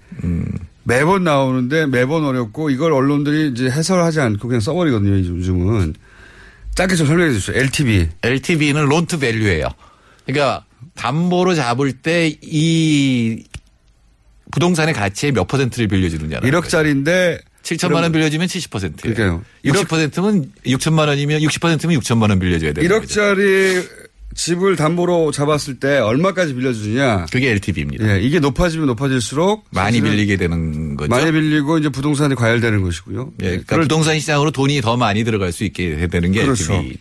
매번 나오는데 매번 어렵고 이걸 언론들이 이제 해설하지 않고 그냥 써버리거든요. 요즘은 짧게 좀 설명해 주세요. LTV. LTV는 loan to value예요. 그러니까 담보로 잡을 때 이 부동산의 가치의 몇 퍼센트를 빌려주느냐. 1억짜리인데 7천만 원 빌려주면 70%예요. 그러니까요. 60%면 6천만 원이면 60%면 6천만 원 빌려줘야 돼요. 1억짜리 집을 담보로 잡았을 때 얼마까지 빌려주느냐. 그게 LTV입니다. 예, 이게 높아지면 높아질수록 많이 빌리게 되는 거죠. 많이 빌리고 이제 부동산이 과열되는 것이고요. 예, 그러니까 부동산 시장으로 돈이 더 많이 들어갈 수 있게 되는 게 그렇죠. LTV.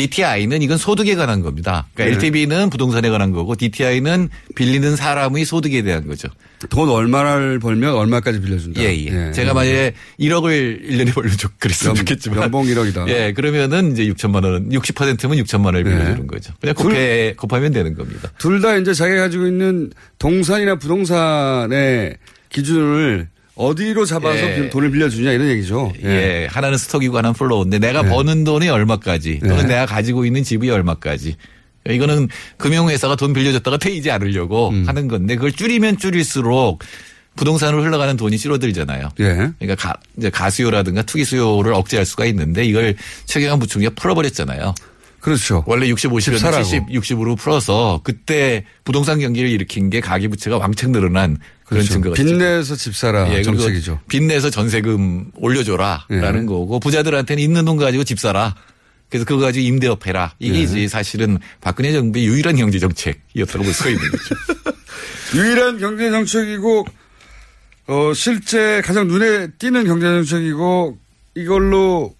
DTI는 이건 소득에 관한 겁니다. 그러니까 네. LTV는 부동산에 관한 거고 DTI는 빌리는 사람의 소득에 대한 거죠. 돈 얼마를 벌면 얼마까지 빌려준다. 예, 예. 제가 만약에 1억을 1년에 벌면 좋, 그랬으면 연- 좋겠지만. 연봉 1억이다. 예, 그러면은 이제 6천만 원, 60%면 6천만 원을 네. 빌려주는 거죠. 그냥 곱해, 곱하면 되는 겁니다. 둘 다 이제 자기가 가지고 있는 동산이나 부동산의 기준을 어디로 잡아서 예. 빌- 돈을 빌려주냐 이런 얘기죠. 예. 하나는 stock이고 하나는 flow인데 내가 버는 돈이 얼마까지 또는 네. 내가 가지고 있는 집이 얼마까지 이거는 금융회사가 돈 빌려줬다가 떼이지 않으려고 음. 하는 건데 그걸 줄이면 줄일수록 부동산으로 흘러가는 돈이 줄어들잖아요. 예. 그러니까 가, 이제 가수요라든가 투기 수요를 억제할 수가 있는데 이걸 최경환 부총리가 풀어버렸잖아요. 그렇죠. 원래 60, 50을 사라고. 70, 60으로 풀어서 그때 부동산 경기를 일으킨 게 가계부채가 왕창 늘어난 그런 그렇죠. 증거가. 빚내서 집 사라 예, 정책이죠. 예. 빚내서 전세금 올려줘라라는 거고 부자들한테는 있는 돈 가지고 집 사라. 그래서 그거 가지고 임대업 해라. 이게 예. 이제 사실은 박근혜 정부의 유일한 경제 정책이었다고 볼 수가 있는 거죠. 유일한 경제 정책이고 어 실제 가장 눈에 띄는 경제 정책이고 이걸로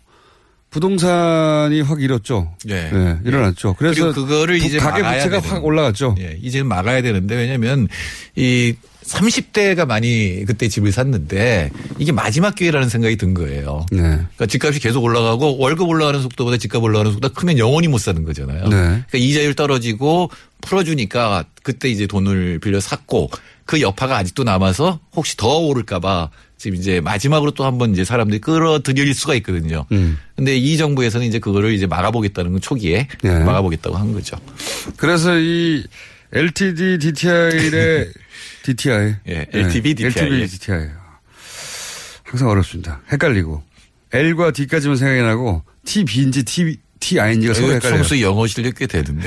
부동산이 확 일었죠. 예. 예, 일어났죠. 그래서 그거를 부- 이제 가계 막아야 부채가 확 올라갔죠. 예, 이제는 막아야 되는데 왜냐면 이 30대가 많이 그때 집을 샀는데 이게 마지막 기회라는 생각이 든 거예요. 네. 그러니까 집값이 계속 올라가고 월급 올라가는 속도보다 집값 올라가는 속도가 크면 영원히 못 사는 거잖아요. 네. 그러니까 이자율 떨어지고 풀어주니까 그때 이제 돈을 빌려 샀고 그 여파가 아직도 남아서 혹시 더 오를까봐 지금 이제 마지막으로 또 한번 이제 사람들이 끌어들일 수가 있거든요. 음. 근데 이 정부에서는 이제 그거를 이제 막아보겠다는 건 초기에 네. 막아보겠다고 한 거죠. 그래서 이 LTD DTI의 DTI. 예, LTV, DTI. LTV, DTI. 항상 어렵습니다. 헷갈리고. L과 D까지만 생각이 나고 T, B인지 T, T, I인지가 서로 헷갈려요. 평소 영어 실력 꽤 되는데.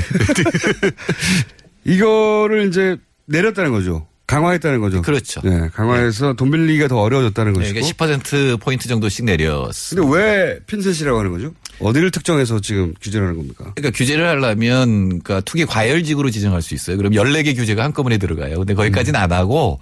이거를 이제 내렸다는 거죠. 강화했다는 거죠. 그렇죠. 네, 강화해서 돈 빌리기가 더 어려워졌다는 네, 것이고. 그러니까 10% 포인트 정도씩 내렸어. 근데 왜 핀셋이라고 하는 거죠? 어디를 특정해서 지금 규제를 하는 겁니까? 그러니까 규제를 하려면 그러니까 투기 과열직으로 지정할 수 있어요. 그럼 14개 규제가 한꺼번에 들어가요. 근데 거기까지는 안 하고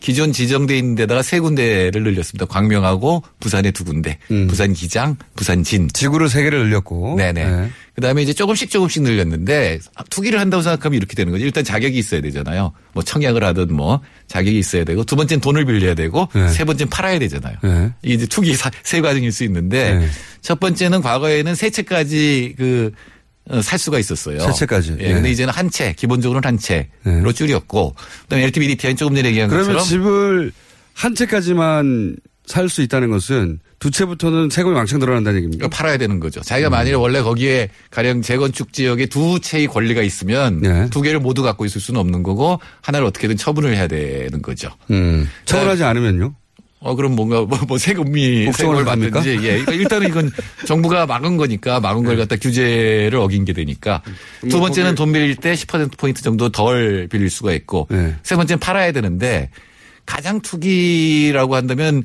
기존 지정돼 있는 데다가 세 군데를 늘렸습니다. 광명하고 부산에 두 군데. 부산 기장, 부산 진. 지구를 세 개를 늘렸고. 네네. 네. 그다음에 이제 조금씩 조금씩 늘렸는데 투기를 한다고 생각하면 이렇게 되는 거죠. 일단 자격이 있어야 되잖아요. 뭐 청약을 하든 뭐 자격이 있어야 되고 두 번째는 돈을 빌려야 되고 네. 세 번째는 팔아야 되잖아요. 네. 이게 이제 투기 사- 세 과정일 수 있는데 네. 첫 번째는 과거에는 세 채까지 그 어, 살 수가 있었어요. 세 채까지. 예, 네. 근데 이제는 한 채, 기본적으로는 한 채로 줄였고, 그다음에 LTV DTI는 조금 전에 얘기한 그러면 것처럼 집을 한 채까지만 살 수 있다는 것은 두 채부터는 세금이 왕창 늘어난다는 얘기입니까? 이거 팔아야 되는 거죠. 음. 자기가 만일에 원래 거기에 가령 재건축 지역에 두 채의 권리가 있으면 네. 두 개를 모두 갖고 있을 수는 없는 거고 하나를 어떻게든 처분을 해야 되는 거죠. 음. 처분하지 않으면요? 어, 그럼 뭔가 뭐, 뭐 세금이 세금을? 받든지. 예. 그러니까 일단은 이건 정부가 막은 거니까 막은 걸 갖다 규제를 어긴 게 되니까. 두 번째는 거기- 돈 빌릴 때 10%포인트 정도 덜 빌릴 수가 있고. 네. 세 번째는 팔아야 되는데 가장 투기라고 한다면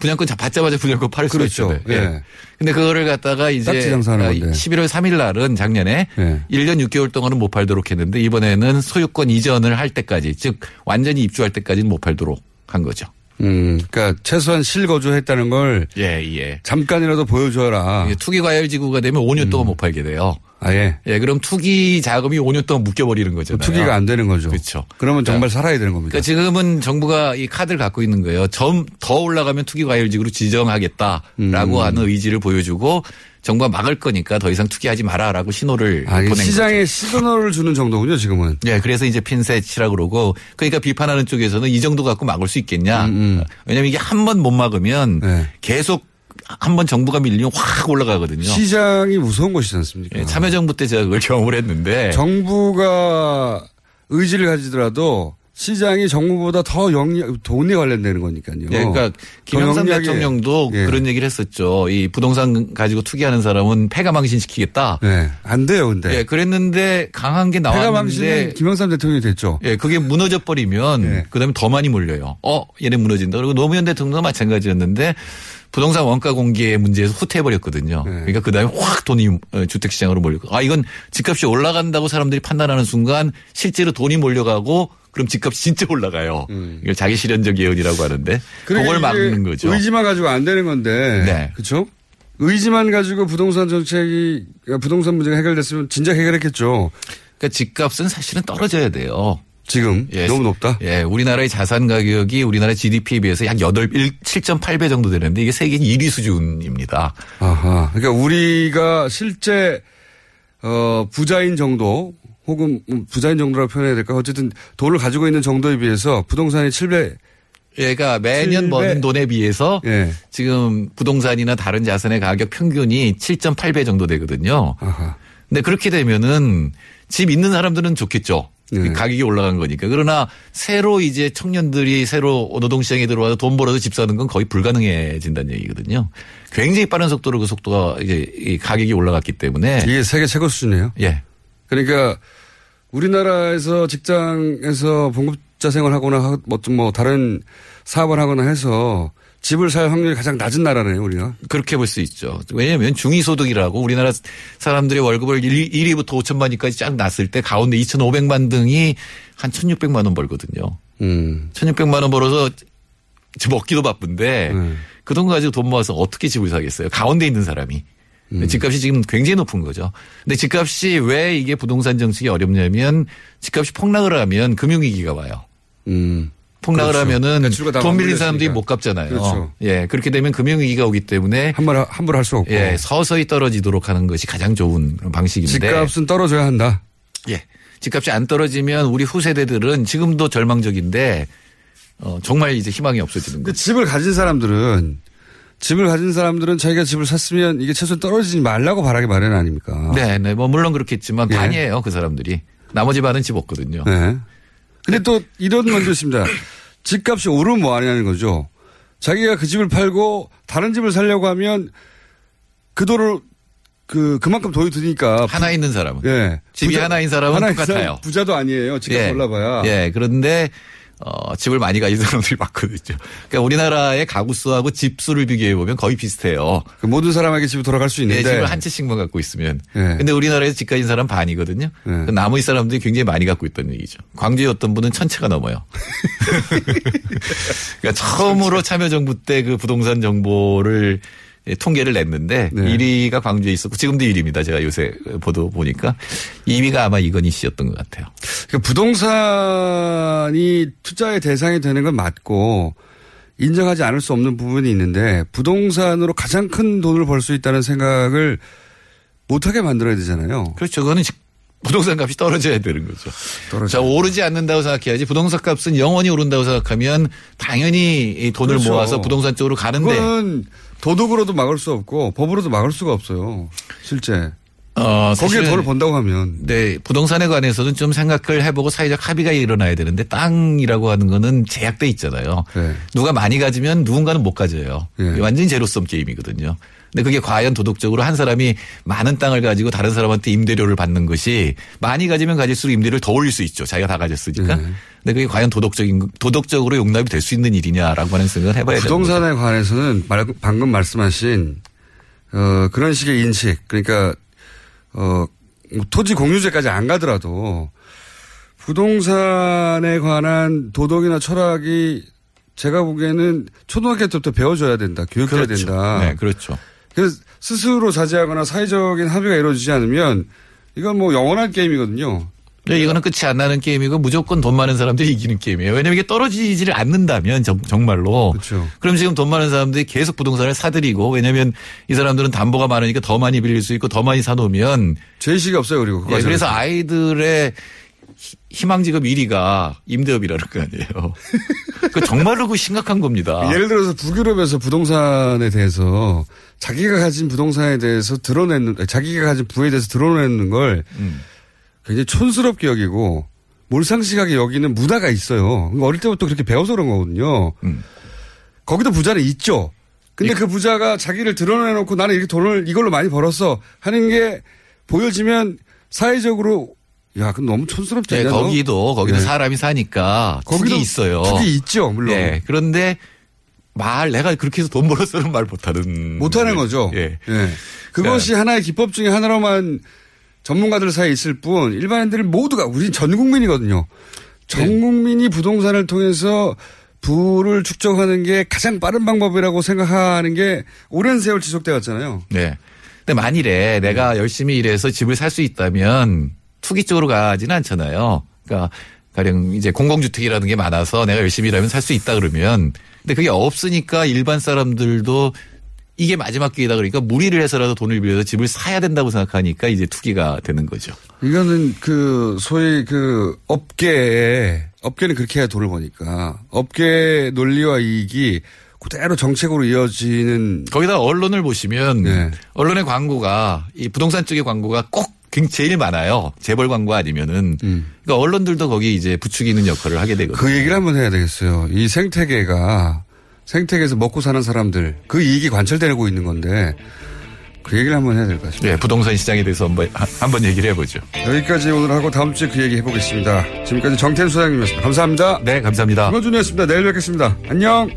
분양권 자- 받자마자 분양권 팔을 그렇죠. 있잖아요. 예. 예. 근데 그거를 갖다가 이제 딱지 장사하는 건데. 11월 3일 날은 작년에 예. 1년 6개월 동안은 못 팔도록 했는데 이번에는 소유권 이전을 할 때까지 즉 완전히 입주할 때까지는 못 팔도록 한 거죠. 음, 그러니까 최소한 실거주했다는 걸 예, 예. 잠깐이라도 보여줘라. 이게 투기 과열 지구가 되면 5년 동안 못 팔게 돼요. 아 예. 예, 그럼 투기 자금이 5년 동안 묶여버리는 거잖아요. 투기가 안 되는 거죠. 그렇죠. 그러면 정말 살아야 되는 겁니다. 그러니까 지금은 정부가 이 카드를 갖고 있는 거예요. 점 더 올라가면 투기 과열지구로 지정하겠다라고 음. 하는 의지를 보여주고 정부가 막을 거니까 더 이상 투기하지 마라라고 신호를 아, 보낸 시장에 시그널을 주는 정도군요, 지금은. 예, 그래서 이제 핀셋이라 그러고 그러니까 비판하는 쪽에서는 이 정도 갖고 막을 수 있겠냐. 음, 왜냐하면 이게 한 번 못 막으면 네. 계속 한번 정부가 밀리면 확 올라가거든요. 시장이 무서운 것이지 않습니까? 예, 참여정부 때 제가 그걸 경험을 했는데 정부가 의지를 가지더라도 시장이 정부보다 더 영리, 돈에 관련되는 거니까요. 예, 그러니까 김영삼 대통령도 예. 그런 얘기를 했었죠. 이 부동산 가지고 투기하는 사람은 폐가 망신시키겠다. 네. 안 돼요, 근데. 예, 그랬는데 강한 게 나왔는데 망신은 김영삼 대통령이 됐죠. 예, 그게 무너져 버리면 예. 그다음에 더 많이 몰려요. 어, 얘네 무너진다. 그리고 노무현 대통령도 마찬가지였는데 부동산 원가 공개 문제에서 후퇴해 버렸거든요. 네. 그러니까 그 다음에 확 돈이 어, 주택 시장으로 몰리고 아, 이건 집값이 올라간다고 사람들이 판단하는 순간 실제로 돈이 몰려가고 그럼 집값이 진짜 올라가요. 이걸 자기 실현적 예언이라고 하는데 음. 그리고 그걸 막는 거죠. 의지만 가지고 안 되는 건데. 네. 그렇죠? 의지만 가지고 부동산 정책이 그러니까 부동산 문제가 해결됐으면 진작 해결했겠죠. 그러니까 집값은 사실은 떨어져야 돼요. 지금 너무 높다. 예, 우리나라의 자산 가격이 우리나라 GDP에 비해서 약 8, 7.8배 정도 되는데 이게 세계 1위 수준입니다. 아하. 그러니까 우리가 실제 어 부자인 정도 혹은 뭐 부자인 정도라고 표현해야 될까 어쨌든 돈을 가지고 있는 정도에 비해서 부동산이 7배 얘가 매년 칠백- 버는 돈에 비해서 예. 지금 부동산이나 다른 자산의 가격 평균이 7.8배 정도 되거든요. 아하. 근데 그렇게 되면은 집 있는 사람들은 좋겠죠. 네. 가격이 올라간 거니까. 그러나 새로 이제 청년들이 새로 노동시장에 들어와서 돈 벌어서 집 사는 건 거의 불가능해진다는 얘기거든요. 굉장히 빠른 속도로 그 속도가 이제 이 가격이 올라갔기 때문에. 이게 세계 최고 수준이에요. 예. 그러니까 우리나라에서 직장에서 봉급자 생활하거나 하- 뭐, 좀 뭐 다른 사업을 하거나 해서 집을 살 확률이 가장 낮은 나라네요, 우리가. 그렇게 볼 수 있죠. 왜냐하면 중위소득이라고 우리나라 사람들의 월급을 1, 1위부터 5천만 위까지 쫙 났을 때 가운데 2,500만 등이 한 1,600만 원 벌거든요. 음. 1,600만 원 벌어서 집 먹기도 바쁜데 네. 그돈 가지고 돈 모아서 어떻게 집을 사겠어요? 가운데 있는 사람이. 음. 집값이 지금 굉장히 높은 거죠. 근데 집값이 왜 이게 부동산 정책이 어렵냐면 집값이 폭락을 하면 금융위기가 와요. 음. 폭락을 그렇죠. 하면은 다돈 맞물렸으니까. 사람들이 못 갚잖아요. 그렇죠. 예, 그렇게 되면 금융위기가 오기 때문에 함부로, 함부로 할 수 없고. 예, 서서히 떨어지도록 하는 것이 가장 좋은 방식인데. 집값은 떨어져야 한다. 예. 집값이 안 떨어지면 우리 후세대들은 지금도 절망적인데 어, 정말 이제 희망이 없어지는 거죠. 집을 가진 사람들은 집을 가진 사람들은 자기가 집을 샀으면 이게 최소한 떨어지지 말라고 바라기 마련 아닙니까? 네, 네. 뭐 물론 그렇겠지만 예. 반이에요, 그 사람들이. 나머지 반은 집 없거든요. 네. 근데 또 이런 면도 있습니다. 집값이 오르면 뭐 하냐는 거죠. 자기가 그 집을 팔고 다른 집을 살려고 하면 그 돈을 그 그만큼 돈이 드니까 하나 있는 사람은. 예. 집이 부자- 하나인 사람은 하나인 똑같아요. 부자도 아니에요. 집값 예. 올라봐야. 예, 그런데 어, 집을 많이 가진 사람들이 많거든요. 그러니까 우리나라의 가구 수하고 집 수를 비교해 보면 거의 비슷해요. 그 모든 사람에게 집을 돌아갈 수 네, 있는데 집을 한 채씩만 갖고 있으면. 예. 근데 우리나라에서 집 가진 사람 반이거든요. 예. 그 나머지 사람들이 굉장히 많이 갖고 있다는 얘기죠. 광주에 어떤 분은 천 채가 넘어요. 그러니까 처음으로 참여정부 때 그 부동산 정보를 예, 통계를 냈는데 네. 1위가 광주에 있었고 지금도 1위입니다. 제가 요새 보도 보니까 2위가 아마 이건희 씨였던 것 같아요. 그러니까 부동산이 투자의 대상이 되는 건 맞고 인정하지 않을 수 없는 부분이 있는데 부동산으로 가장 큰 돈을 벌 수 있다는 생각을 못하게 만들어야 되잖아요. 그렇죠. 그거는 지- 부동산 값이 떨어져야 되는 거죠. 자, 오르지 않는다고 생각해야지 부동산 값은 영원히 오른다고 생각하면 당연히 이 돈을 그렇죠. 모아서 부동산 쪽으로 가는데 도덕으로도 막을 수 없고 법으로도 막을 수가 없어요. 실제. 어, 거기에 돈을 번다고 하면. 네, 부동산에 관해서는 좀 생각을 해보고 사회적 합의가 일어나야 되는데 땅이라고 하는 거는 제약돼 있잖아요. 네. 누가 많이 가지면 누군가는 못 가져요. 예. 이게 완전히 제로섬 게임이거든요. 근데 그게 과연 도덕적으로 한 사람이 많은 땅을 가지고 다른 사람한테 임대료를 받는 것이 많이 가지면 가질수록 임대료를 더 올릴 수 있죠. 자기가 다 가졌으니까. 네. 근데 그게 과연 도덕적인 도덕적으로 용납이 될 수 있는 일이냐라고 하는 생각을 해봐야 돼요. 부동산에 관해서는 말- 방금 말씀하신 어, 그런 식의 인식 그러니까 어, 뭐 토지 공유제까지 안 가더라도 부동산에 관한 도덕이나 철학이 제가 보기에는 초등학교 때부터 배워줘야 된다. 교육돼야 그렇죠. 된다. 네, 그렇죠. 그래서 스스로 자제하거나 사회적인 합의가 이루어지지 않으면 이건 뭐 영원한 게임이거든요. 네, 이거는 끝이 안 나는 게임이고 무조건 돈 많은 사람들이 이기는 게임이에요. 왜냐면 이게 떨어지지를 않는다면 정, 말로 그렇죠. 그럼 지금 돈 많은 사람들이 계속 부동산을 사들이고 왜냐면 이 사람들은 담보가 많으니까 더 많이 빌릴 수 있고 더 많이 사놓으면 제의식이 없어요. 그리고 예, 그래서. 아이들의 희- 희망직업 1위가 임대업이라는 거 아니에요. 그 정말로 그 심각한 겁니다. 예를 들어서 북유럽에서 부동산에 대해서 자기가 가진 부동산에 대해서 드러내는 자기가 가진 부에 대해서 드러내는 걸 음. 굉장히 촌스럽게 여기고 몰상식하게 여기는 문화가 있어요. 그러니까 어릴 때부터 그렇게 배워서 그런 거거든요. 음. 거기도 부자는 있죠. 근데 그 부자가 자기를 드러내놓고 나는 이렇게 돈을 이걸로 많이 벌었어 하는 게 보여지면 사회적으로 야, 그럼 너무 촌스럽지 네, 않냐? 너? 거기도 거기도 네. 사람이 사니까 거기도 있어요. 툭이 있죠, 물론. 예, 그런데 말 내가 그렇게 해서 돈 벌었어는 말 못하는 못하는 거죠. 예. 예. 그것이 하나의 기법 중에 하나로만 전문가들 사이에 있을 뿐 일반인들 모두가 우린 전 국민이거든요. 전 네. 국민이 부동산을 통해서 부를 축적하는 게 가장 빠른 방법이라고 생각하는 게 오랜 세월 지속돼 왔잖아요. 네. 근데 만일에 내가 열심히 일해서 집을 살 수 있다면 투기 쪽으로 가지는 않잖아요. 그러니까 가령 이제 공공주택이라는 게 많아서 내가 열심히 일하면 살 수 있다 그러면 근데 그게 없으니까 일반 사람들도 이게 마지막 기회다 그러니까 무리를 해서라도 돈을 빌려서 집을 사야 된다고 생각하니까 이제 투기가 되는 거죠. 이거는 그 소위 그 업계에 업계는 그렇게 해야 돈을 버니까 업계 논리와 이익이 그대로 정책으로 이어지는 거기다 언론을 보시면 네. 언론의 광고가 이 부동산 쪽의 광고가 꼭 굉- 제일 많아요. 재벌 광고 아니면은 그러니까 언론들도 거기 이제 부추기는 역할을 하게 되거든요. 그 얘기를 한번 해야 되겠어요. 이 생태계가 생태계에서 먹고 사는 사람들 그 이익이 관철되고 있는 건데 그 얘기를 한번 해야 될 것 같습니다. 네, 부동산 시장에 대해서 한번 한- 한번 얘기를 해보죠. 여기까지 오늘 하고 다음 주에 그 얘기 해보겠습니다. 지금까지 정태현 소장님이었습니다. 감사합니다. 네, 감사합니다. 김호준이었습니다. 내일 뵙겠습니다. 안녕.